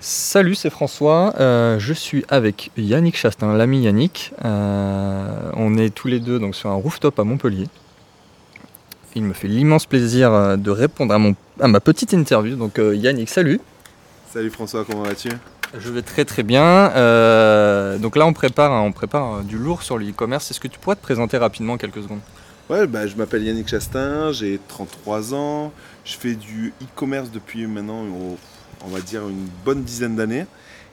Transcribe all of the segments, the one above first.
Salut, c'est François. Euh, je suis avec Yannick Chastin, l'ami Yannick. Euh, on est tous les deux donc, sur un rooftop à Montpellier. Il me fait l'immense plaisir euh, de répondre à, mon, à ma petite interview. Donc Yannick, salut. Salut François, comment vas-tu? Je vais très très bien. donc là, on prépare, on prépare du lourd sur l'e-commerce. Est-ce que tu pourrais te présenter rapidement quelques secondes? Ouais, bah, je m'appelle Yannick Chastin, j'ai 33 ans. Je fais du e-commerce depuis maintenant on va dire, une bonne dizaine d'années.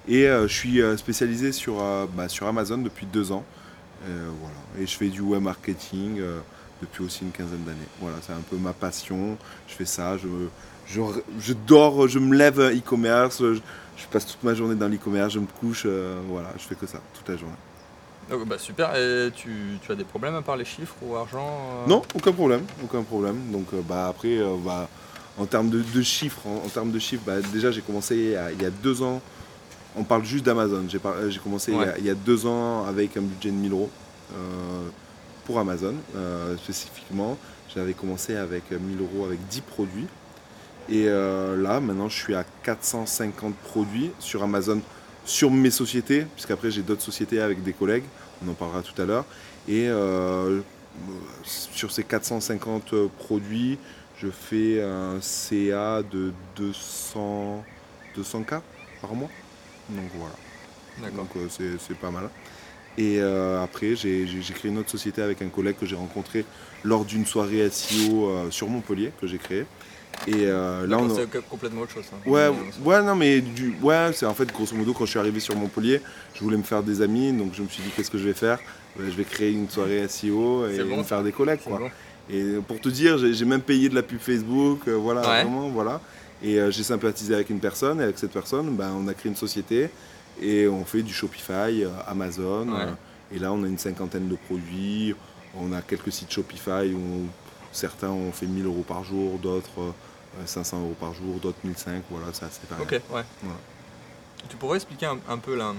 Et euh, je suis euh, spécialisé sur, euh, bah, sur Amazon depuis deux ans. voilà. Et je fais du web marketing depuis aussi une quinzaine d'années. Voilà, c'est un peu ma passion. Je fais ça. Je, je, dors, je me lève e-commerce. Je, passe toute ma journée dans l'e-commerce. Je me couche. voilà, je fais que ça toute la journée. Donc, bah, super. Et tu, tu, as des problèmes à part les chiffres ou argent Non, aucun problème. Aucun problème. Donc bah, après, bah, en termes de, chiffres, en, termes de chiffres, bah, déjà j'ai commencé il y, a, deux ans. On parle juste d'Amazon. J'ai, commencé il, y a, deux ans avec un budget de 1000 euros euh, pour Amazon euh, spécifiquement. J'avais commencé avec 1000 euros avec 10 produits. Et euh, là, maintenant, je suis à 450 produits sur Amazon, sur mes sociétés, puisqu'après j'ai d'autres sociétés avec des collègues. On en parlera tout à l'heure. Et sur ces 450 produits, je fais un CA de 200, 200K par mois. Donc voilà. Donc euh, c'est pas mal. Et euh, après, j'ai créé une autre société avec un collègue que j'ai rencontré lors d'une soirée SEO euh, sur Montpellier que j'ai créé. Et là, on c'est complètement autre chose. Hein. Ouais, ouais, non, mais du, ouais, c'est en fait grosso modo quand je suis arrivé sur Montpellier, je voulais me faire des amis, donc je me suis dit qu'est-ce que je vais faire? Je vais créer une soirée SEO et me faire des collègues, quoi. Et pour te dire, j'ai même payé de la pub Facebook, euh, voilà, vraiment, voilà. Et euh, j'ai sympathisé avec une personne, et avec cette personne, ben, on a créé une société et on fait du Shopify, euh, Amazon. et là, on a une cinquantaine de produits. On a quelques sites Shopify où certains ont fait 1000 euros par jour, d'autres 500 euros par jour, d'autres 1005. Voilà, ça c'est pareil. Ok, ouais. Tu pourrais expliquer un, peu la,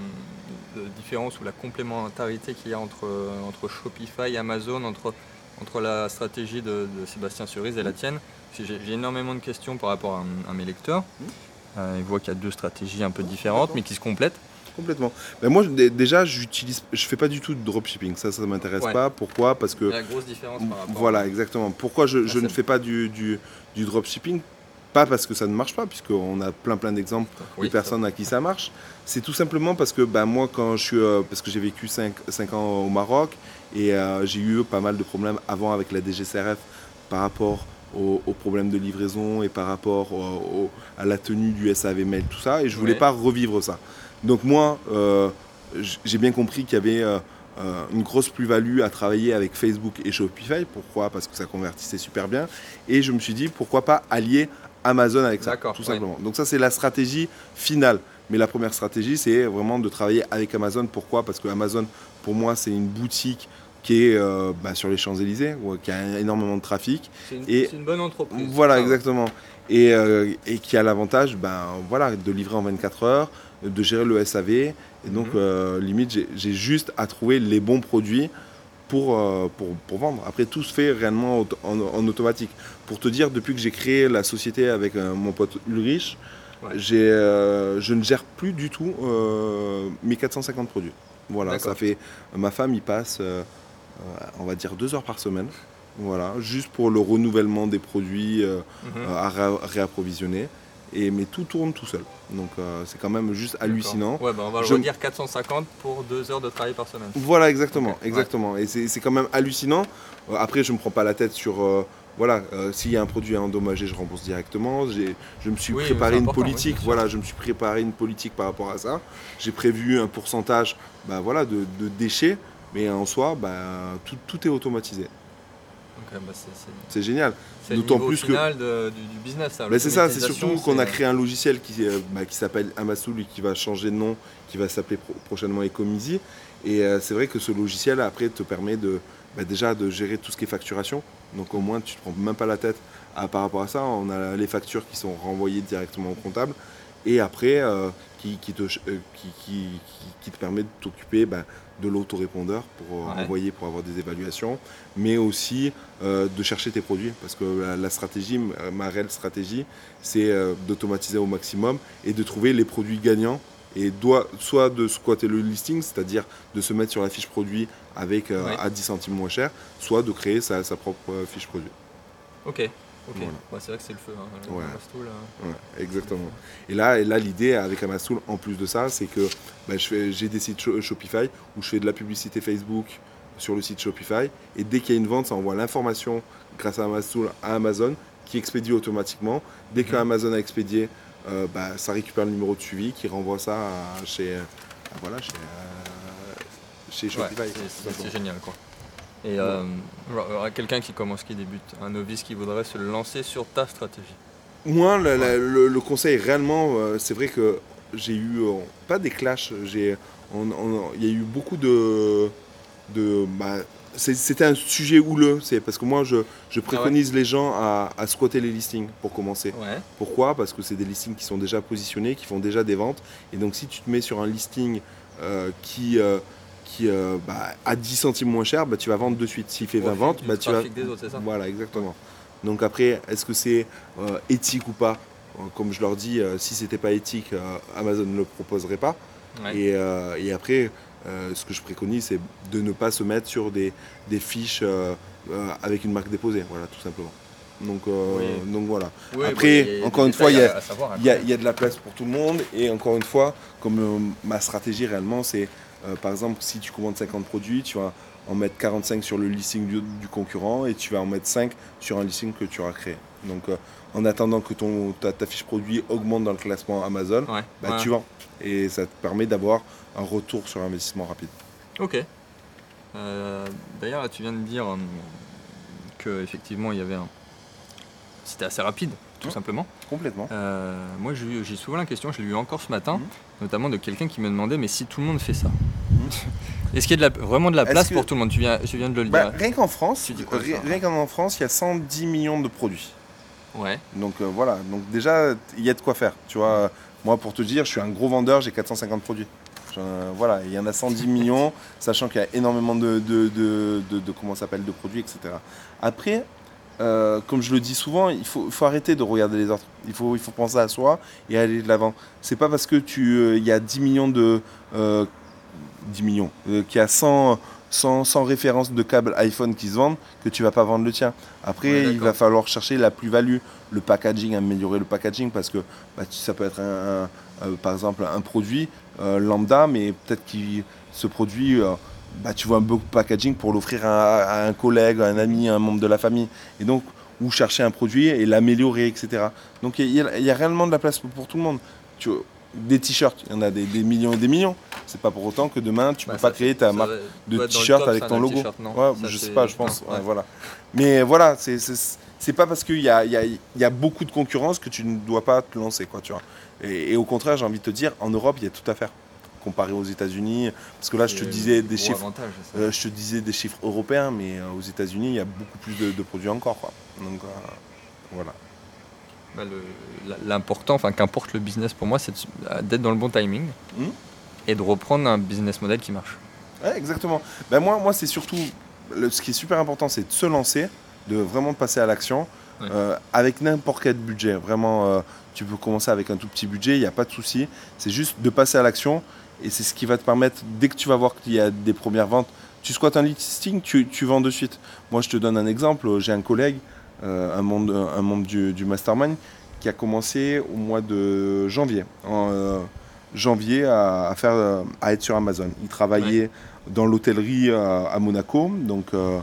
différence ou la complémentarité qu'il y a entre, entre Shopify Amazon, entre entre la stratégie de, Sébastien Cerise et la tienne. J'ai énormément de questions par rapport à, mes lecteurs. Euh, ils voient qu'il y a deux stratégies un peu différentes, mais qui se complètent. Complètement. Ben moi, déjà, j'utilise, je fais pas du tout de dropshipping. Ça, ça m'intéresse pas. Pourquoi? Parce que. La grosse différence par rapport. Voilà, exactement. Pourquoi je, ne fais pas du, du, du dropshipping? Pas parce que ça ne marche pas, puisqu'on a plein plein d'exemples de personnes à qui ça marche. C'est tout simplement parce que ben, moi, quand je suis, euh, parce que j'ai vécu 5, 5, ans au Maroc et euh, j'ai eu pas mal de problèmes avant avec la DGCRF par rapport aux, problèmes de livraison et par rapport à la tenue du SAV mail, tout ça, et je voulais pas revivre ça. Donc moi, euh, j'ai bien compris qu'il y avait une grosse plus-value à travailler avec Facebook et Shopify. Pourquoi? Parce que ça convertissait super bien. Et je me suis dit, pourquoi pas allier Amazon avec ça, tout simplement. Donc ça, c'est la stratégie finale. Mais la première stratégie, c'est vraiment de travailler avec Amazon. Pourquoi? Parce que Amazon, pour moi, c'est une boutique qui est euh, bah, sur les Champs-Élysées, qui a énormément de trafic. C'est une, bonne entreprise. Voilà, exactement. Et, euh, et, qui a l'avantage ben, voilà, de livrer en 24 heures, de gérer le SAV. Et donc, mhm. euh, limite, j'ai juste à trouver les bons produits euh, pour, pour, vendre. Après, tout se fait réellement en, automatique. Pour te dire, depuis que j'ai créé la société avec euh, mon pote Ulrich, euh, je ne gère plus du tout mes 450 produits. Voilà, ça fait. Ma femme y passe, on va dire, deux heures par semaine. Voilà, juste pour le renouvellement des produits mhm. à réapprovisionner mais tout tourne tout seul. Donc euh, c'est quand même juste hallucinant. Ouais, bah, on va le redire 450 pour deux heures de travail par semaine. Voilà, exactement. exactement. Et c'est quand même hallucinant. Euh, après, je ne me prends pas la tête sur... Euh, voilà, s'il y a un produit endommagé, je rembourse directement. Je me suis préparé une politique. voilà, je me suis préparé une politique par rapport à ça. J'ai prévu un pourcentage, bah, voilà, de, déchets, mais en soi, bah, tout, tout est automatisé. Bah, c'est génial. D'autant plus final que du, business. Bah, c'est ça, c'est surtout qu'on a créé un logiciel qui, euh, bah, qui s'appelle Amasoul et qui va changer de nom, qui va s'appeler prochainement Ecomizy. Et euh, c'est vrai que ce logiciel après te permet de déjà de gérer tout ce qui est facturation. Donc au moins tu ne te prends même pas la tête par rapport à ça. On a les factures qui sont renvoyées directement au comptable. et après qui, te, qui, te permet de t'occuper bah, de l'autorépondeur pour envoyer pour avoir des évaluations, mais aussi de chercher tes produits parce que la, stratégie, ma réelle stratégie, c'est d'automatiser au maximum et de trouver les produits gagnants et doit soit de squatter le listing, c'est-à-dire de se mettre sur la fiche produit avec euh, à 10 centimes moins cher, soit de créer sa, propre euh, fiche produit. Ok. Ok, c'est vrai que c'est le feu, hein, ouais. Hein. exactement. Et là, et là l'idée avec Amastool, en plus de ça, c'est que bah, j'ai des sites Shopify où je fais de la publicité Facebook sur le site Shopify. Et dès qu'il y a une vente, ça envoie l'information grâce à Amastool à Amazon qui expédie automatiquement. Dès que mhm. Amazon a expédié, euh, bah, ça récupère le numéro de suivi qui renvoie ça chez, voilà, chez, chez Shopify. c'est génial quoi. Et euh, quelqu'un qui commence, qui débute, un novice qui voudrait se lancer sur ta stratégie. Moi, le, conseil réellement, euh, c'est vrai que j'ai eu pas des clashs, il y a eu beaucoup de, de bah, c'était un sujet houleux, c'est parce que moi je, ah préconise les gens à, squatter les listings pour commencer. Pourquoi? Parce que c'est des listings qui sont déjà positionnés, qui font déjà des ventes. Et donc si tu te mets sur un listing euh, qui, euh, qui euh, bah, à 10 centimes moins cher, bah, tu vas vendre de suite. S'il fait 20 ventes, bah, tu vas. Voilà, exactement. Donc après, est-ce que c'est éthique ou pas Comme je leur dis, si c'était pas éthique, Amazon ne le proposerait pas. Et, et après, euh, ce que je préconise, c'est de ne pas se mettre sur des, fiches euh, euh, avec une marque déposée, voilà, tout simplement. Donc, donc voilà. après, encore une fois, il y, a, de la place pour tout le monde. Et encore une fois, comme ma stratégie réellement, c'est par exemple, si tu commandes 50 produits, tu vas en mettre 45 sur le listing du, concurrent et tu vas en mettre 5 sur un listing que tu auras créé. Donc en attendant que ton, ta, fiche produit augmente dans le classement Amazon, bah, tu vends. Et ça te permet d'avoir un retour sur investissement rapide. Ok. Euh, d'ailleurs, tu viens de dire euh, que effectivement il y avait un. C'était assez rapide, tout simplement. Complètement. Euh, moi, j'ai souvent la question, je l'ai eu encore ce matin, mhm. notamment de quelqu'un qui me demandait mais si tout le monde fait ça mhm. Est-ce qu'il y a vraiment de la place pour tout le monde? Tu viens, viens de le bah, dire. Rien qu'en France, rien qu'en France, il y a 110 millions de produits. Ouais. Donc voilà, donc déjà, il y a de quoi faire. Tu vois, moi pour te dire, je suis un gros vendeur, j'ai 450 produits. Euh, voilà, il y en a 110 millions, sachant qu'il y a énormément de, de, comment s'appelle, de produits, etc. Après, euh, comme je le dis souvent, il faut, arrêter de regarder les autres. Il faut, il faut penser à soi et aller de l'avant. C'est pas parce que tu, euh, y a 10 millions de, 10 millions, qu'il y a 100, 100, références de câbles iPhone qui se vendent, que tu vas pas vendre le tien. Après, il va falloir chercher la plus-value, le packaging, améliorer le packaging, parce que bah, ça peut être un, par exemple un produit, euh, lambda, mais peut-être que ce produit, euh, bah, tu vois un beau packaging pour l'offrir à, un collègue, à un ami, à un membre de la famille. Et donc, ou chercher un produit et l'améliorer, etc. Donc il y, a réellement de la place pour, tout le monde. Tu, des t-shirts, il y en a des, millions et des millions. C'est pas pour autant que demain tu ne bah, peux pas créer ta marque de t-shirt avec ton logo. Ouais, je sais pas, je pense. voilà. Mais voilà, c'est pas parce qu'il y a, y, y a, beaucoup de concurrence que tu ne dois pas te lancer, quoi, tu vois. Et, au contraire, j'ai envie de te dire, en Europe, il y a tout à faire comparé aux États-Unis. Parce que là, je te disais des chiffres, euh, je te disais des chiffres européens, mais euh, aux États-Unis, il y a beaucoup plus de, produits encore. Donc euh, voilà. Bah, l'important, enfin qu'importe le business pour moi, c'est d'être dans le bon timing hmm et de reprendre un business model qui marche. exactement. Ben moi, moi c'est surtout ce qui est super important, c'est de se lancer, de vraiment passer à l'action. avec n'importe quel budget. Vraiment, tu peux commencer avec un tout petit budget, il n'y a pas de souci. C'est juste de passer à l'action et c'est ce qui va te permettre, dès que tu vas voir qu'il y a des premières ventes, tu squattes un listing, tu, tu vends de suite. Moi, je te donne un exemple. J'ai un collègue, euh, un, membre, un membre du, du, Mastermind, qui a commencé au mois de janvier. En euh, janvier, à, faire, à être sur Amazon. Il travaillait dans l'hôtellerie à, Monaco. Donc, euh,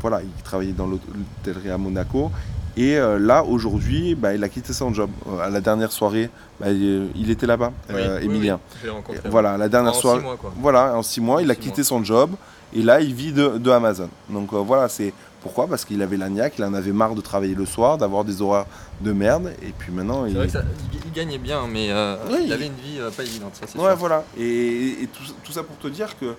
voilà, il travaillait dans l'hôtellerie à Monaco. Et euh, là, aujourd'hui, bah, il a quitté son job. Euh, à la dernière soirée, bah, il, était là-bas, euh, Emilien. voilà, la dernière soirée. Six mois, quoi. Voilà, en six mois, il a quitté son job. Et là, il vit de, Amazon. Donc voilà, c'est pourquoi? Parce qu'il avait l'agnac, il en avait marre de travailler le soir, d'avoir des horaires de merde. Et puis maintenant, il... Vrai que ça, il gagnait bien, mais il avait une vie pas évidente. Ça, ouais, voilà. Et, tout, ça pour te dire que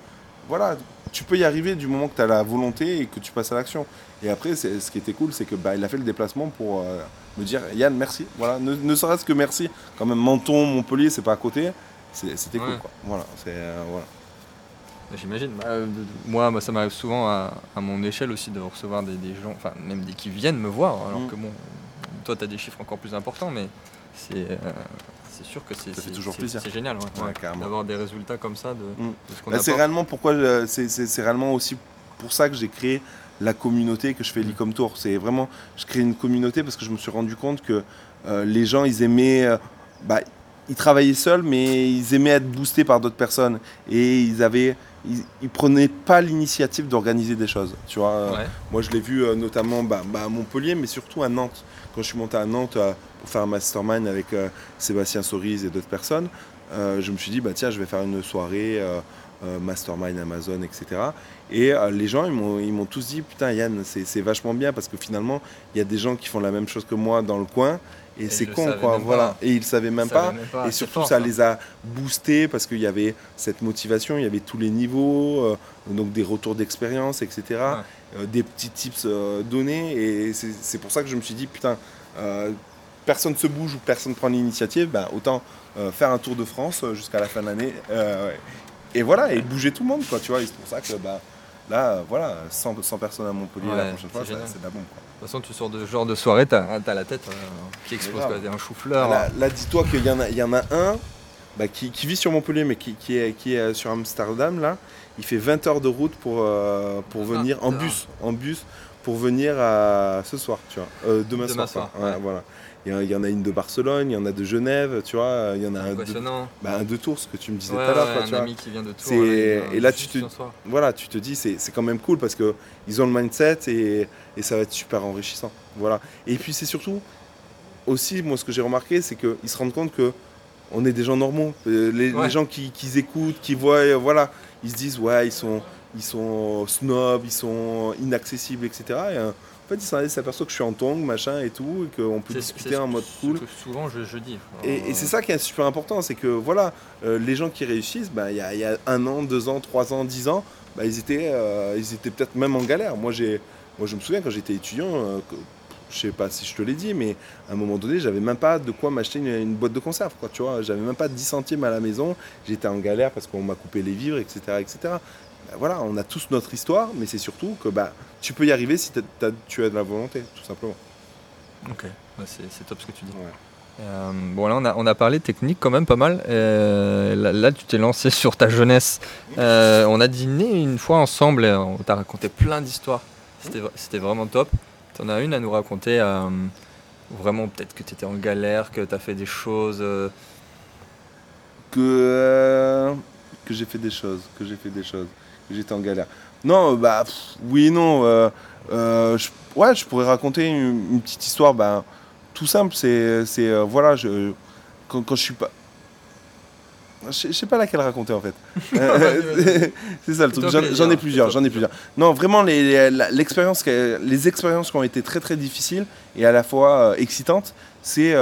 voilà, tu peux y arriver du moment que tu as la volonté et que tu passes à l'action. Et après, ce qui était cool, c'est que bah, il a fait le déplacement pour euh, me dire Yann, merci. Voilà, ne, serait-ce que merci. Quand même, Menton, Montpellier, c'est pas à côté. C'était cool. Quoi. Voilà, euh, voilà. J'imagine. Bah, euh, moi, ça m'arrive souvent à, mon échelle aussi de recevoir des, gens, enfin, même des qui viennent me voir. Alors mm. que bon, toi, tu as des chiffres encore plus importants, mais c'est c'est sûr que c'est toujours plaisir. C'est génial d'avoir des résultats comme ça de, mm. bah, C'est réellement pourquoi c'est réellement aussi pour ça que j'ai créé la communauté que je fais mm. l'e-com tour. C'est vraiment je crée une communauté parce que je me suis rendu compte que euh, les gens ils aimaient euh, bah, ils travaillaient seuls mais ils aimaient être boostés par d'autres personnes et ils avaient ils, prenaient pas l'initiative d'organiser des choses. Tu vois, moi je l'ai vu euh, notamment bah, à Montpellier mais surtout à Nantes. Quand je suis monté à Nantes pour faire un mastermind avec euh, Sébastien Sorise et d'autres personnes, euh, je me suis dit, bah, tiens, je vais faire une soirée euh, mastermind Amazon, etc. Et les gens, ils m'ont tous dit, putain, Yann, c'est vachement bien parce que finalement, il y a des gens qui font la même chose que moi dans le coin. Et, c'est con, quoi. Voilà. Et ils ne savaient même, pas. Et surtout, ça les a boostés parce qu'il y avait cette motivation, il y avait tous les niveaux, donc des retours d'expérience, etc. des petits tips donnés. Et c'est pour ça que je me suis dit, putain, personne se bouge ou personne prend l'initiative, ben, autant euh, faire un tour de France euh, jusqu'à la fin de l'année. Euh, et voilà, et bouger tout le monde, quoi, tu vois. c'est pour ça que bah, là, voilà, 100, personnes à Montpellier la prochaine fois, c'est de la bombe. De toute façon, tu sors de ce genre de soirée, tu as, la tête qui explose, quoi, un chou-fleur. Là, dis-toi qu'il y, en a, y en a un bah, qui, vit sur Montpellier, mais qui, est, qui est sur Amsterdam, là. Il fait 20 heures de route pour, pour venir en bus, en bus pour venir à ce soir, tu vois. demain, soir. voilà. Il y, en a une de Barcelone, il y en a de Genève, tu vois. Il y en a un de, bah, un de Tours, ce que tu me disais tout à l'heure. un ami qui vient de Tours. et là, tu te, voilà, tu te dis, c'est quand même cool parce qu'ils ont le mindset et, et, ça va être super enrichissant. Voilà. Et puis, c'est surtout aussi, moi, ce que j'ai remarqué, c'est qu'ils se rendent compte que on est des gens normaux. Euh, les, gens qui, qui, écoutent, qui voient, voilà, ils se disent, ouais, ils sont, ils sont snobs, ils sont inaccessibles, etc. En fait, il s'aperçoit que je suis en tongue, machin et tout, et qu'on peut discuter en mode cool. souvent, je, dis. Et, c'est ça qui est super important, c'est que voilà, euh, les gens qui réussissent, bah, il y, a, un an, deux ans, trois ans, dix ans, bah, ils étaient, euh, ils étaient peut-être même en galère. Moi, moi, je me souviens quand j'étais étudiant, euh, je sais pas si je te l'ai dit, mais à un moment donné, j'avais même pas de quoi m'acheter une, boîte de conserve, quoi, tu vois. J'avais même pas 10 centimes à la maison. J'étais en galère parce qu'on m'a coupé les vivres, etc., etc. Bah, voilà, on a tous notre histoire, mais c'est surtout que bah, tu peux y arriver si tu as de la volonté, tout simplement. Ok, c'est top ce que tu dis. Euh, bon là on a, on a, parlé technique quand même pas mal. Euh, là, tu t'es lancé sur ta jeunesse. Euh, on a dîné une fois ensemble et on t'a raconté plein d'histoires. C'était vraiment top. Tu en as une à nous raconter vraiment peut-être que tu étais en galère, que tu as fait des choses. Que, que j'ai fait des choses, que j'ai fait des choses j'étais en galère. Non, bah oui, non. Euh, euh, je, ouais, je pourrais raconter une, petite histoire. Bah, tout simple, c'est, euh, voilà, je, quand, je suis pas. Je, sais pas laquelle raconter en fait. c'est ça le truc. J'en, ai plusieurs, j'en ai plusieurs. Non, vraiment les, l'expérience, les expériences qui ont été très très difficiles et à la fois excitantes, c'est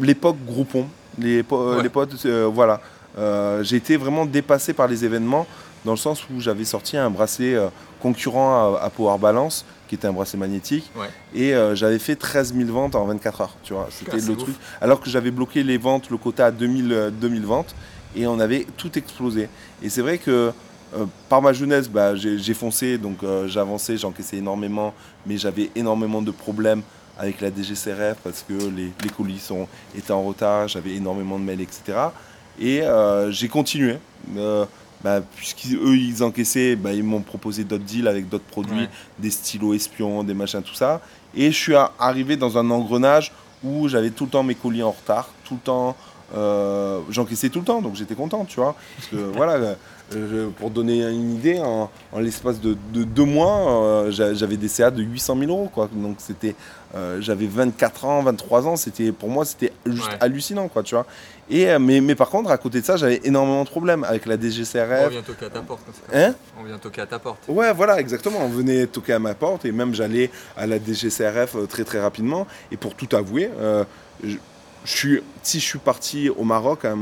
l'époque Groupon, les, les potes, voilà. j'ai été vraiment dépassé par les événements dans le sens où j'avais sorti un bracelet euh, concurrent à, Power Balance, qui était un bracelet magnétique, et euh, j'avais fait 13 000 ventes en 24 heures, tu vois, c'était le truc. Alors que j'avais bloqué les ventes, le quota à 2000, 2000 euh, ventes, et on avait tout explosé. Et c'est vrai que par ma jeunesse, bah, j'ai foncé, donc j'avançais, j'encaissais énormément, mais j'avais énormément de problèmes avec la DGCRF parce que les, les colis sont, étaient en retard, j'avais énormément de mails, etc. Et j'ai continué. Bah, puisqu'eux ils encaissaient, bah, ils m'ont proposé d'autres deals avec d'autres produits, des stylos espions, des machins, tout ça. Et je suis arrivé dans un engrenage où j'avais tout le temps mes colis en retard, tout le temps, euh, j'encaissais tout le temps, donc j'étais content, tu vois. Parce que voilà, euh, pour donner une idée, en, l'espace de, deux mois, euh, j'avais des CA de 800 000 euros, quoi. Donc c'était, j'avais 24 ans, 23 ans, c'était pour moi c'était juste hallucinant, quoi, tu vois. Et, euh, mais, mais, par contre, à côté de ça, j'avais énormément de problèmes avec la DGCRF. On vient toquer à ta porte. Hein On vient toquer à ta porte. Ouais, voilà, exactement. On venait toquer à ma porte et même j'allais à la DGCRF euh, très très rapidement. Et pour tout avouer, euh, je suis, si je suis parti au Maroc à,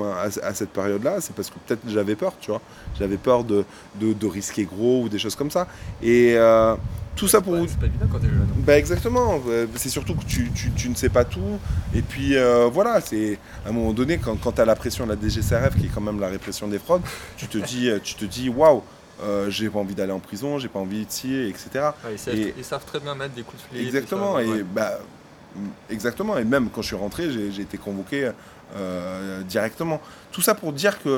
à cette période-là, c'est parce que peut-être j'avais peur, tu vois. J'avais peur de, de, risquer gros ou des choses comme ça. Et euh, tout ça pour vous. C'est pas évident quand t'es jeune. Bah exactement. C'est surtout que tu, tu, tu, ne sais pas tout. Et puis euh, voilà, c'est à un moment donné, quand, quand tu as la pression de la DGCRF, qui est quand même la répression des fraudes, tu te dis, tu te dis, waouh. Euh, j'ai pas envie d'aller en prison, j'ai pas envie de scier, etc. ils, savent, très bien mettre des coups de fil. Exactement. Et, bah, exactement. Et même quand je suis rentré, j'ai été convoqué euh, directement. Tout ça pour dire que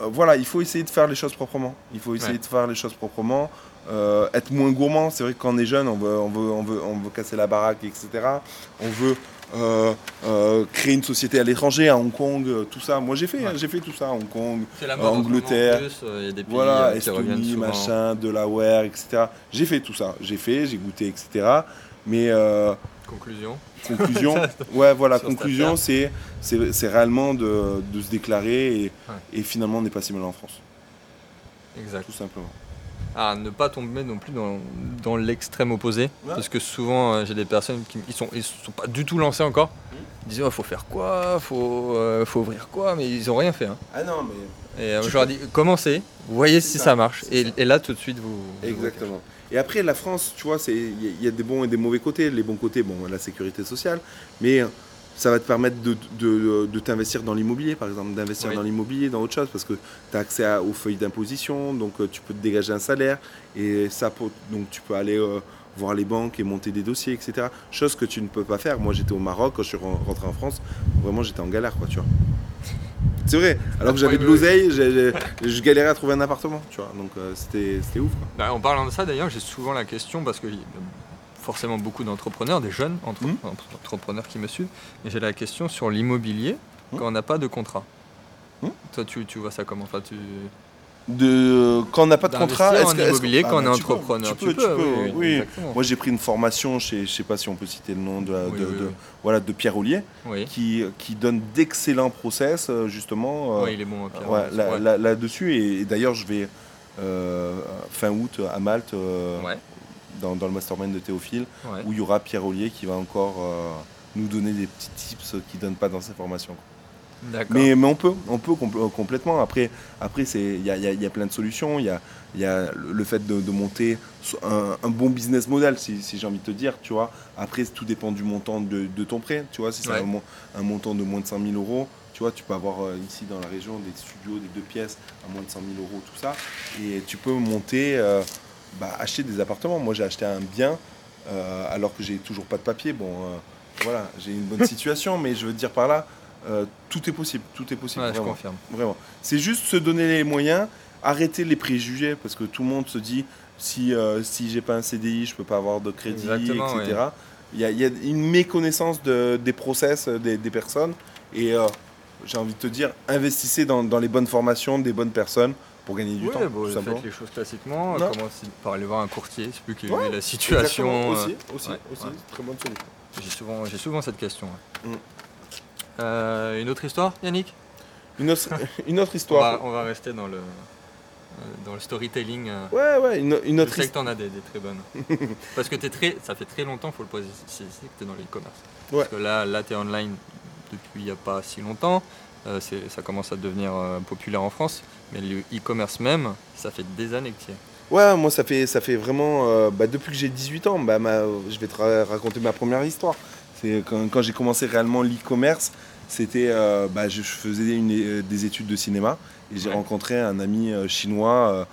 euh, voilà, il faut essayer de faire les choses proprement. Il faut essayer de faire les choses proprement. Euh, être moins gourmand, c'est vrai que quand on est jeune, on veut, on veut, on veut, on veut casser la baraque, etc. On veut créer une société à l'étranger, à Hong Kong, tout ça. Moi j'ai fait, hein, j'ai fait tout ça, Hong Kong, Angleterre, voilà, Estonie, machin, Delaware, etc. J'ai fait tout ça, j'ai fait, j'ai goûté, etc. Mais Conclusion. Conclusion. ouais, voilà, conclusion, c'est, c'est, réellement de, de, se déclarer et, et finalement on n'est pas si mal en France. Exact. Tout simplement. Ah, ne pas tomber non plus dans, dans l'extrême opposé. Parce que souvent, euh, j'ai des personnes qui ils sont, ils sont pas du tout lancés encore. Mmh. Ils disent, il faut faire quoi faut, euh, faut ouvrir quoi Mais ils n'ont rien fait. Hein. Ah non, mais. Et euh, je leur dis, commencez, voyez si ça, marche. Et, et, là, tout de suite, vous. Exactement. Et après, la France, tu vois, il y, a des bons et des mauvais côtés. Les bons côtés, bon, la sécurité sociale, mais ça va te permettre de, de, t'investir dans l'immobilier, par exemple, d'investir dans l'immobilier, dans autre chose, parce que tu as accès aux feuilles d'imposition, donc euh, tu peux te dégager un salaire, et ça, donc tu peux aller euh, voir les banques et monter des dossiers, etc. Chose que tu ne peux pas faire. Moi, j'étais au Maroc, quand je suis rentré en France, vraiment, j'étais en galère, quoi, tu vois. C'est vrai. Alors que j'avais de l'oseille, je galérais à trouver un appartement, tu vois. Donc euh, c'était ouf. Bah, en parlant de ça, d'ailleurs, j'ai souvent la question parce que forcément beaucoup d'entrepreneurs, des jeunes mmh. entrepreneurs qui me suivent, mais j'ai la question sur l'immobilier mmh. quand on n'a pas de contrat. Mmh. Toi, tu, tu, vois ça comment? Enfin, tu de quand on n'a pas de contrat est-ce immobilier quand on est entrepreneur tu peux, oui, moi j'ai pris une formation chez je sais pas si on peut citer le nom de, voilà de Pierre Ollier qui, qui donne d'excellents process euh, justement euh, il est bon Pierre, là, là, dessus et, d'ailleurs je vais euh, fin août à Malte dans, dans, le mastermind de Théophile où il y aura Pierre Ollier qui va encore nous donner des petits tips qu'il donne pas dans ses formations mais, mais, on peut, on peut euh, complètement. Après, après il y a, y a, plein de solutions. Il y a, y a, le fait de, monter un, un, bon business model, si, si j'ai envie de te dire. Tu vois. Après, tout dépend du montant de, de ton prêt. Tu vois, si c'est un, un, montant de moins de 100 000 euros, tu vois, tu peux avoir euh, ici dans la région des studios, des deux pièces à moins de 100 000 euros, tout ça. Et tu peux monter, euh, bah, acheter des appartements. Moi, j'ai acheté un bien alors que j'ai toujours pas de papier. Bon, voilà, j'ai une bonne situation, mais je veux dire par là, euh, tout est possible, tout est possible. vraiment, je confirme. Vraiment. C'est juste se donner les moyens, arrêter les préjugés, parce que tout le monde se dit si euh, si j'ai pas un CDI, je peux pas avoir de crédit, etc. Il, y a, une méconnaissance des process euh, des, personnes et j'ai envie de te dire, investissez dans, les bonnes formations des bonnes personnes pour gagner du temps. Bon, faites les choses classiquement, commencez par aller voir un courtier, c'est plus que la situation. Aussi, aussi, aussi très bonne solution. J'ai souvent, souvent cette question. Mm. Euh, une autre histoire, Yannick? Une autre, une autre histoire. On va, rester dans le, dans le storytelling. Euh. Ouais, ouais, une, une autre Je sais que t'en as des, très bonnes. Parce que es très, ça fait très longtemps, faut le préciser, que tu es dans l'e-commerce. Parce que là, là tu es online depuis il n'y a pas si longtemps. Euh, ça commence à devenir populaire en France. Mais le e-commerce même, ça fait des années que tu y es. Ouais, moi ça fait, ça fait vraiment. Bah, depuis que j'ai 18 ans, bah, je vais te raconter ma première histoire. C'est quand, j'ai commencé réellement l'e-commerce, c'était, euh, bah, je faisais euh, des études de cinéma et j'ai rencontré un ami euh, chinois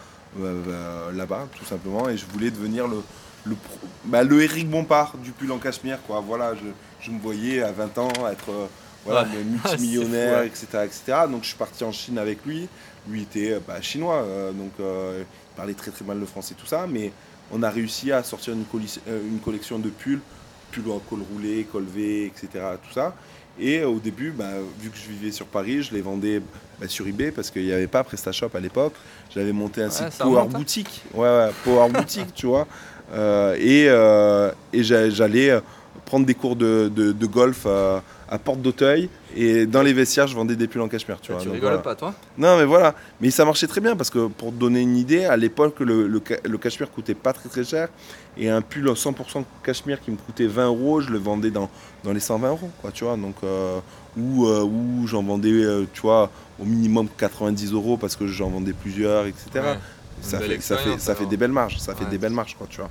là-bas, tout simplement, et je voulais devenir le, le, bah, le Eric Bompard du pull en cachemire, quoi. Voilà, je, me voyais à 20 ans être voilà, multimillionnaire, etc., etc. Donc je suis parti en Chine avec lui. Lui était bah, chinois, donc il parlait très très mal le français, tout ça, mais on a réussi à sortir une, une collection de pulls pull en col roulé, col V, etc. Tout ça. Et au début, bah, vu que je vivais sur Paris, je les vendais bah, sur eBay parce qu'il n'y avait pas PrestaShop à l'époque. J'avais monté un site Power hein. Boutique. Ouais, ouais, Power Boutique, tu vois. Euh, et, euh, et j'allais prendre des cours de, de, golf à, à Porte d'Auteuil et dans les vestiaires, je vendais des pulls en cachemire. Tu, vois, tu rigoles pas, toi Non, mais voilà. Mais ça marchait très bien parce que pour te donner une idée, à l'époque, le, le, le, cachemire coûtait pas très très cher. Et un pull 100% cachemire qui me coûtait 20 euros, je le vendais dans, dans les 120 euros. Quoi, tu vois Donc, euh, où, euh, où j'en vendais, euh, tu vois, au minimum 90 euros parce que j'en vendais plusieurs, etc. Ouais. Ça, fait, ça, fait, ça fait des belles marges, ça fait des belles marges, quoi, tu vois.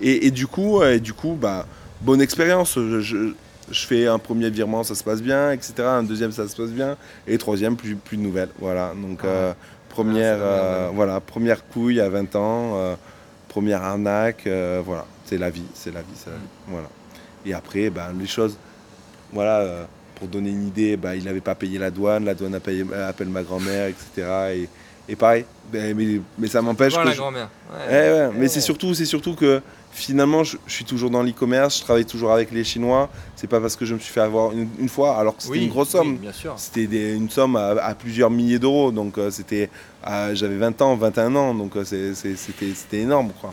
Et, et du coup, et du coup bah, bonne expérience. Je, je- je fais un premier virement, ça se passe bien, etc. Un deuxième, ça se passe bien. Et troisième, plus, plus de nouvelles. Voilà. Donc, Ouais. euh, première, Ah, euh, voilà, première couille à 20 ans, euh, première arnaque. voilà. C'est la vie, c'est la vie, c'est la vie. Voilà. Et après, ben, les choses, voilà, pour donner une idée, ben, il n'avait pas payé la douane, la douane a payé- appelle ma grand-mère, etc. Et, et pareil, ben, mais, mais ça m'empêche Voir que. la je- grand-mère. Eh ouais, mais c'est surtout, c'est surtout que finalement, je, je suis toujours dans l'e-commerce, je travaille toujours avec les Chinois. C'est pas parce que je me suis fait avoir une, une fois, alors que c'était Oui, une grosse somme. C'était une somme à, à plusieurs milliers d'euros, donc euh, c'était, à- j'avais 20 ans, 21 ans, donc euh, c'était, énorme, quoi.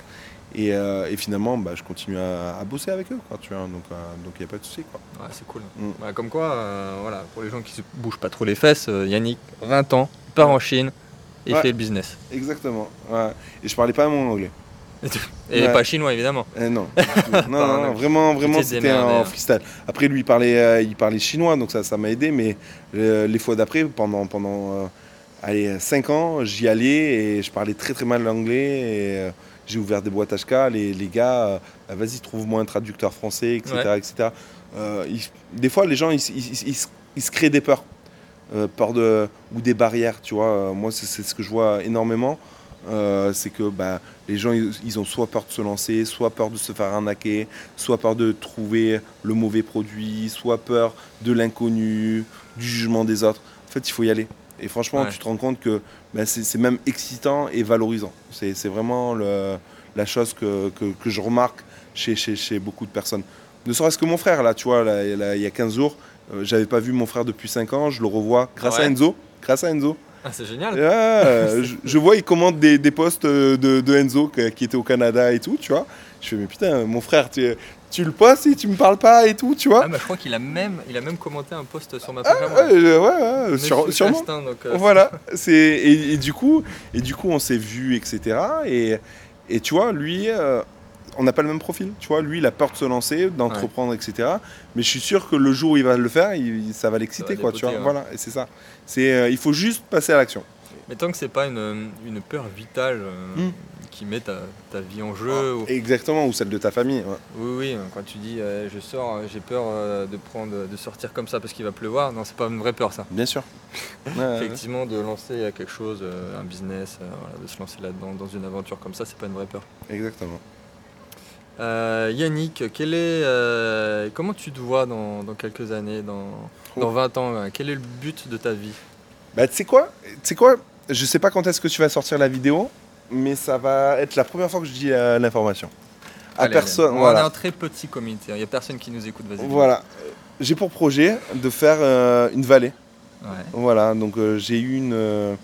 Et, euh, et finalement, bah, je continue à, à bosser avec eux, quoi, tu vois. Donc, il n'y a pas de souci. Ouais, c'est cool. Mm. Bah, comme quoi, euh, voilà, pour les gens qui se bougent pas trop les fesses, euh, Yannick, 20 ans, part en Chine Ouais. fait le business. Exactement. ouais. Et je parlais pas mon anglais. Et Ouais. pas chinois, évidemment. Eh non, non, non, vraiment, vraiment, c'était en hein. freestyle. Après, lui, il parlait, euh, il parlait chinois, donc ça, ça m'a aidé. Mais euh, les fois d'après, pendant, pendant euh, allez, 5 ans, j'y allais et je parlais très très mal l'anglais. Et j'ai ouvert des boîtes HK. Les, les gars, euh, Ah, vas-y, trouve-moi un traducteur français, etc. Ouais. etc. Ils- des fois, les gens, ils, ils se créent des peurs. Euh, peur de, ou des barrières, tu vois. Euh, moi, c'est ce que je vois énormément. Euh, c'est que bah, les gens, ils, ont soit peur de se lancer, soit peur de se faire arnaquer, soit peur de trouver le mauvais produit, soit peur de l'inconnu, du jugement des autres. En fait, il faut y aller. Et franchement, Ouais. tu te rends compte que bah, c'est même excitant et valorisant. C'est vraiment le- la chose que, que- que je remarque chez, chez, chez beaucoup de personnes. Ne serait-ce que mon frère, là, tu vois, là, là, il y a 15 jours, j'avais pas vu mon frère depuis 5 ans, je le revois grâce ouais à Enzo. Grâce à Enzo. Ah, c'est génial. Euh, je, je vois, il commente des, des posts euh, de, de Enzo qui était au Canada et tout, tu vois. Je fais, mais putain, mon frère, tu, tu le postes et tu me parles pas et tout, tu vois. Ah, bah, je crois qu'il a même, il a même commenté un post sur ma page. à Ouais, euh, ouais, ouais, sur- sûrement. Donc, euh, Voilà, c'est et, et du coup, et du coup, on s'est vu, etc. Et, et tu vois, lui, euh, on n'a pas le même profil. Tu vois, lui, il a peur de se lancer, d'entreprendre, etc. Mais je suis sûr que le jour où il va le faire, il- ça va l'exciter, quoi. Tu vois, ouais. voilà, et c'est ça. C'est, euh, il faut juste passer à l'action. Mais tant que c'est pas une, une peur vitale euh, Mm. qui met ta, ta vie en jeu. ou- Exactement, ou celle de ta famille. ouais. Oui, oui, quand tu dis euh, je sors, j'ai peur de, prendre, de sortir comme ça parce qu'il va pleuvoir, non, c'est pas une vraie peur ça. Bien sûr. Effectivement, de lancer quelque chose, un business, voilà, de se lancer là-dedans, dans une aventure comme ça, c'est pas une vraie peur. Exactement. Euh, Yannick, quel est, euh, comment tu te vois dans, dans quelques années, dans, dans 20 ans euh, Quel est le but de ta vie? Bah, tu sais quoi Tu sais quoi Je sais pas quand est-ce que tu vas sortir la vidéo, mais ça va être la première fois que je dis euh, l'information. À Allez, personne. allez. On est un très petit comité, il n'y a personne qui nous écoute, vas-y. Voilà. J'ai pour projet de faire une vallée. Ouais. Voilà, donc j'ai eu une,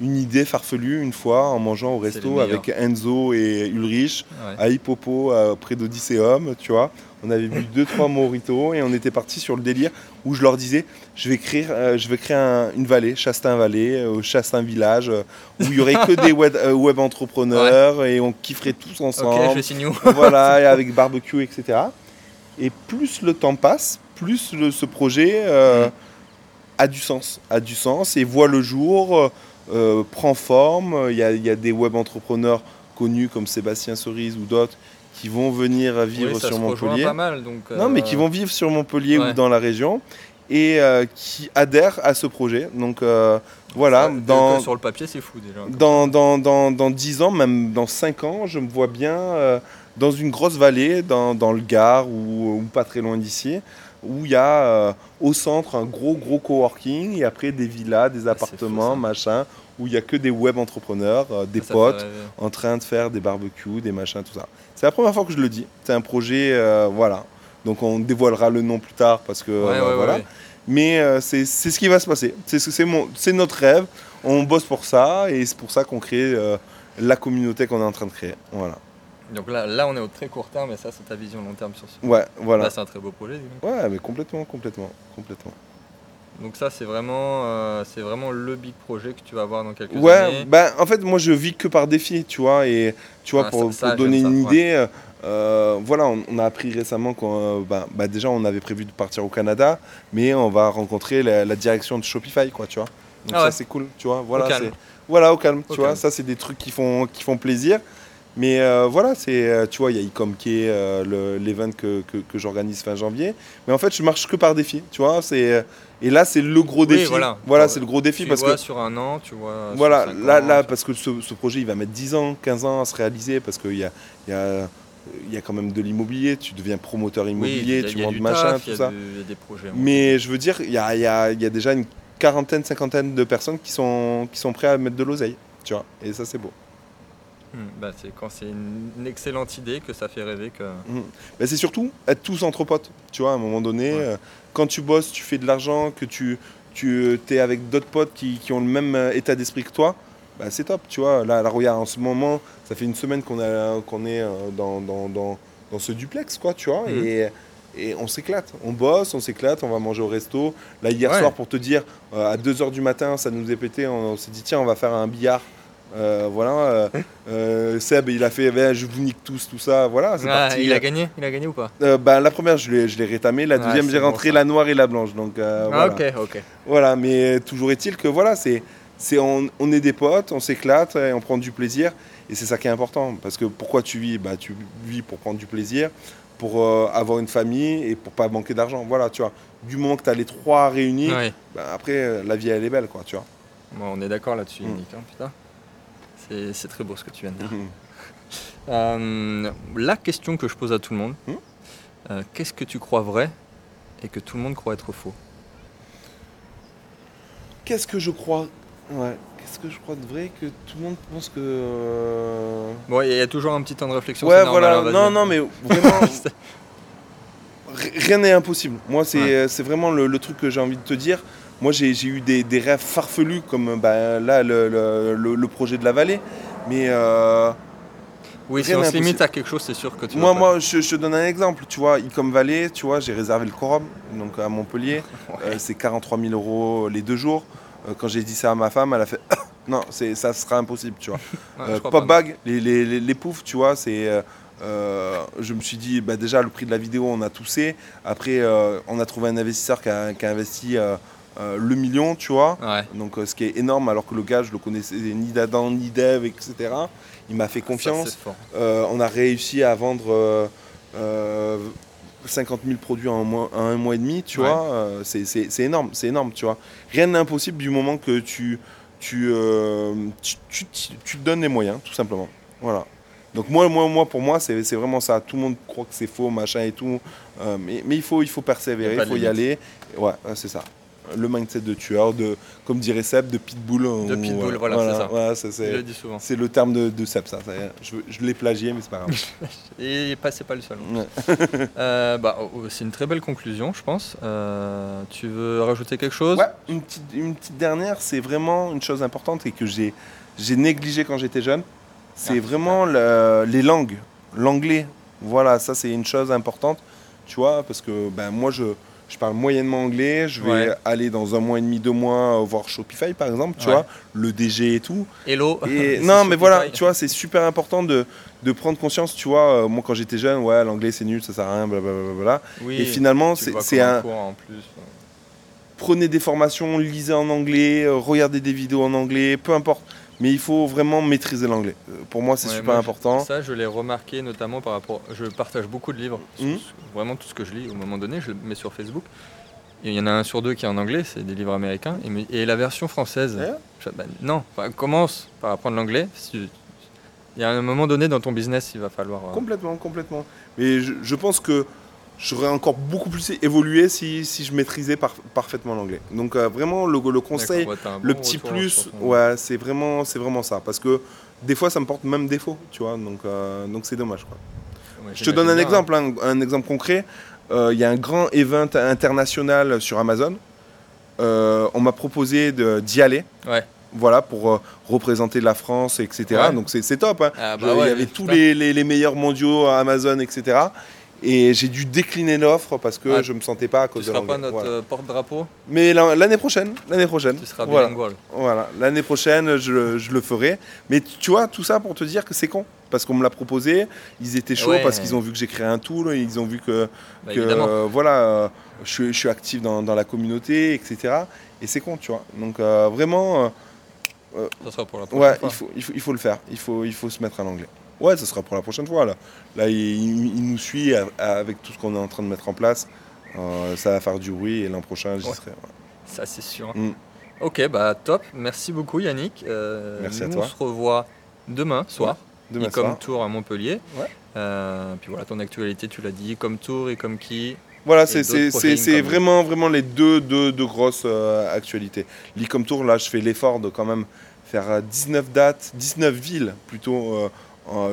une idée farfelue une fois en mangeant au resto avec Enzo et Ulrich Ouais. à Hippopo euh, près d'Odysseum, tu vois. On avait bu deux trois moritos et on était parti sur le délire où je leur disais je vais créer, euh, je vais créer un- une vallée, Chastin Vallée, euh, Chastin Village, euh, où il y aurait que des web, euh, web entrepreneurs et on kifferait tous Ok, ensemble je signe où? Voilà, et avec barbecue, etc. Et plus le temps passe, plus le- ce projet a du sens, a du sens et voit le jour, euh, euh, prend forme. Il y, a, il y a des web entrepreneurs connus comme Sébastien Cerise ou d'autres qui vont venir vivre Oui, ça sur se Montpellier. pas mal, donc, Non, mais euh, qui vont vivre sur Montpellier ouais. ou dans la région et euh, qui adhèrent à ce projet. Donc euh, voilà, ça, dans, que Sur le papier, c'est fou déjà. dans, dans, dans, dans 10 ans, même dans 5 ans, je me vois bien euh, dans une grosse vallée, dans, dans le Gard ou, ou pas très loin d'ici, où il y a euh, au centre un gros gros coworking et après des villas, des Ah, appartements, fou, machin, où il y a que des web entrepreneurs, euh, des Ça fait potes en train de faire des barbecues, des machins, tout ça. C'est la première fois que je le dis. C'est un projet, euh, voilà. Donc on dévoilera le nom plus tard parce que Ouais, ouais, voilà. ouais. Mais c'est ce qui va se passer. C'est notre rêve. On bosse pour ça et c'est pour ça qu'on crée la communauté qu'on est en train de créer. Voilà. Donc là, là, on est au très court terme, et ça, c'est ta vision long terme sur ce. Ouais, voilà. Là, c'est un très beau projet. Ouais, mais complètement, complètement, complètement. Donc ça, c'est vraiment, euh, c'est vraiment le big projet que tu vas avoir dans quelques Ouais, années. bah, en fait, moi, je vis que par défi, tu vois. Et tu vois, Ah, pour, ça- ça, pour donner une ouais. idée, euh, voilà, on, on a appris récemment qu'on, euh, bah, bah, déjà, on avait prévu de partir au Canada, mais on va rencontrer la, la direction de Shopify, quoi, tu vois. Donc Ah ça, ouais. c'est cool, tu vois. Voilà, Au calme. voilà, au calme, Au tu vois. Ça, c'est des trucs qui font, qui font plaisir. Mais euh, voilà, c'est, euh, tu vois, il y a Ecom qui est euh, le- l'event que, que, que j'organise fin janvier. Mais en fait, je marche que par défi, tu vois. C'est, euh, et là, c'est le gros Oui, défi. voilà. voilà c'est le gros défi tu parce vois que sur un an, tu vois. voilà, là, ans, là parce que ce, ce projet, il va mettre 10 ans, 15 ans à se réaliser, parce qu'il y a, y, a, il y a quand même de l'immobilier, tu deviens promoteur Oui, immobilier, a- tu du machin, taf, tout ça. de- des projets. hein. Mais je veux dire, il y a, y a- y a déjà une quarantaine, cinquantaine de personnes qui sont, qui sont prêts à mettre de l'oseille, tu vois, et ça, c'est beau. Hmm, bah, c'est quand c'est une, une excellente idée que ça fait rêver que. Mais c'est surtout être tous entre potes, tu vois, à un moment donné, Ouais. euh, quand tu bosses, tu fais de l'argent, que tu, tu es avec d'autres potes qui, qui ont le même euh, état d'esprit que toi, bah, c'est top, tu vois. Là, là, regarde, en ce moment, ça fait une semaine qu'on qu'on est euh, dans, dans, dans, dans ce duplex, quoi, tu vois, Mhm. et, et on s'éclate. On bosse, on s'éclate, on va manger au resto. Là, hier Ouais. soir, pour te dire, euh, à 2h du matin, ça nous est pété, on, on s'est dit, tiens, on va faire un billard. Euh, voilà, euh, euh, Seb, il a fait, Eh, je vous nique tous, tout ça, voilà, c'est Ah, parti. il a gagné Il a gagné ou pas? Euh, bah, la première, je l'ai, je l'ai rétamé. La deuxième, j'ai rentré la noire et la blanche. Donc, Ah, voilà. ok, ok. voilà. Mais toujours est-il que voilà, c'est, c'est on, on est des potes, on s'éclate, et on prend du plaisir. Et c'est ça qui est important. Parce que pourquoi tu vis? Bah, Tu vis pour prendre du plaisir, pour avoir une famille et pour pas manquer d'argent. Voilà, tu vois. Du moment que tu as les trois réunis, bah, après, la vie, elle est belle, quoi, tu vois. Bon, on est d'accord là-dessus, Mm. Nick. hein, putain. C'est, très beau ce que tu viens de dire. Mhm. Euh, la question que je pose à tout le monde Hmm euh, qu'est-ce que tu crois vrai et que tout le monde croit être faux? Qu'est-ce que je crois Ouais. Qu'est-ce que je crois de vrai que tout le monde pense que. euh, Bon, il y a toujours un petit temps de réflexion. Ouais, normal, voilà. hein, non, non, mais vraiment. Rien n'est impossible. Moi, c'est Ouais. c'est vraiment le, le truc que j'ai envie de te dire. Moi, j'ai eu des, des rêves farfelus, comme bah, là, le, le- le- le projet de la vallée. Mais euh, oui, si on se limite à quelque chose, c'est sûr que tu moi, moi je, je te donne un exemple. Tu vois, Icom Valley, tu vois, j'ai réservé le quorum donc à Montpellier. Euh, c'est 43 000 euros les deux jours. Euh, quand j'ai dit ça à ma femme, elle a fait non, c'est ça sera impossible, tu vois. Ouais, Euh, Pop bag, les, les, les, les poufs, tu vois, c'est. euh, je me suis dit, bah déjà, le prix de la vidéo, on a toussé. Après, euh, on a trouvé un investisseur qui a, qui a investi euh, le million, tu vois. Ouais. Donc, euh, ce qui est énorme, alors que le gars, je le connaissais ni d'Adam, ni d'Eve, etc. Il m'a fait confiance. Euh, on a réussi à vendre euh, euh, 50 000 produits en un mois, en un mois et demi, tu Ouais. vois. C'est- c'est c'est énorme, c'est énorme, tu vois. Rien n'est impossible du moment que tu, tu, tu, tu- te donnes les moyens, tout simplement. Voilà. Donc moi, moi, moi pour moi, c'est c'est vraiment ça. Tout le monde croit que c'est faux, machin et tout. Euh, mais, mais il faut, il faut persévérer, il faut y aller. Ouais, c'est ça. Le mindset de tueur, de, comme dirait Seb, de pitbull. De ou- pitbull, voilà, c'est ça. ça, c'est- Je le dis souvent. c'est le terme de, de Seb, ça. Je, je l'ai plagié, mais c'est pas grave. Et pas, c'est pas le seul. Ouais. Euh, bah, oh, c'est une très belle conclusion, je pense. Euh, tu veux rajouter quelque chose? Ouais, une petite, une petite dernière, c'est vraiment une chose importante et que j'ai, j'ai négligé quand j'étais jeune. C'est Ah, vraiment le- les langues, l'anglais. Voilà, ça c'est une chose importante, tu vois, parce que ben, moi je, je parle moyennement anglais, je vais Ouais. aller dans un mois et demi, deux mois euh, voir Shopify par exemple, tu Ouais. vois, le DG et tout. Hello. Et non, mais voilà, tu vois, c'est super important de, de prendre conscience, tu vois, euh, moi quand j'étais jeune, ouais, l'anglais c'est nul, ça sert à rien, blablabla. Oui, Et finalement, c'est, un, cours en plus. prenez des formations, lisez en anglais, euh, regardez des vidéos en anglais, peu importe. Mais il faut vraiment maîtriser l'anglais. Euh, Pour moi, c'est Ouais, super moi, important. Ça, je l'ai remarqué notamment par rapport. Je partage beaucoup de livres. ce- Vraiment tout ce que je lis, au moment donné, je le mets sur Facebook. Il y en a un sur deux qui est en anglais, c'est des livres américains. Et, la version française, je bah, non, Enfin, commence par apprendre l'anglais. Il y a un moment donné dans ton business, il va falloir. euh, Complètement, complètement. Mais je, je pense que j'aurais encore beaucoup plus évolué si, si je maîtrisais par- parfaitement l'anglais. Donc euh, vraiment, le, le conseil, ouais, le bon petit plus, ouais, c'est vraiment, c'est vraiment ça. Parce que des fois, ça me porte même défaut, tu vois. Donc euh, donc c'est dommage, quoi. Ouais, Je te donne un hein. exemple, un, un exemple concret. Euh, Il y a un grand event international sur Amazon. On m'a proposé d'y aller. Ouais. Voilà, pour euh, représenter la France, etc. Ouais. Donc c'est top. hein. Ah, bah Il ouais, y avait tous les, les- les meilleurs mondiaux à Amazon, etc. Et j'ai dû décliner l'offre parce que Ouais. je me sentais pas à Tu cause de seras pas l'anglais. notre Voilà. euh, porte-drapeau Mais l'an- l'année prochaine, l'année prochaine. Tu seras Voilà. bilingual. Voilà, l'année prochaine, je, le- je le ferai. Mais tu vois, tout ça pour te dire que c'est con. Parce qu'on me l'a proposé, ils étaient chauds Ouais. parce qu'ils ont vu que j'ai créé un tool, ils ont vu que, Bah, que, euh, voilà, euh, je, suis- je suis actif dans, dans la communauté, etc. Et c'est con, tu vois. Donc euh, vraiment, Ça sera pour la prochaine ouais, fois. il faut, il, faut, il faut le faire. Il faut, il faut se mettre à l'anglais. Ouais, ce sera pour la prochaine fois. Là, là il, nous suit avec tout ce qu'on est en train de mettre en place. Euh, ça va faire du bruit et l'an prochain, j'y Ouais. serai. ouais. Ça, c'est sûr. Mm. Ok, bah top. Merci beaucoup, Yannick. Euh, Merci à toi. On se revoit demain soir. Demain E-com soir. Tour à Montpellier. Ouais. Euh, puis voilà, ton actualité, tu l'as dit, comme Tour et comme qui. Voilà, c'est vraiment, vraiment les deux, deux, deux grosses euh, actualités. L'Ecom Tour, là, je fais l'effort de quand même faire euh, 19 dates, 19 villes plutôt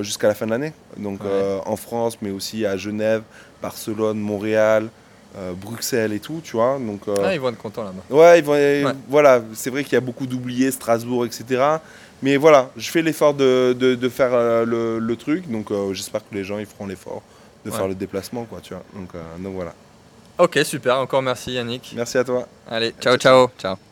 jusqu'à la fin de l'année. Donc Ouais. euh, en France, mais aussi à Genève, Barcelone, Montréal, euh, Bruxelles et tout, tu vois. Donc, euh, Ah, ils vont être contents là-bas. Ouais, ils vont- euh, Ouais. voilà, c'est vrai qu'il y a beaucoup d'oubliés, Strasbourg, etc. Mais voilà, je fais l'effort de, de- de faire euh, le, le truc, donc euh, j'espère que les gens ils feront l'effort de Ouais. faire le déplacement, quoi, tu vois. Donc, euh, donc voilà. Ok, super. Encore merci, Yannick. Merci à toi. Allez, ciao, ciao. Ciao.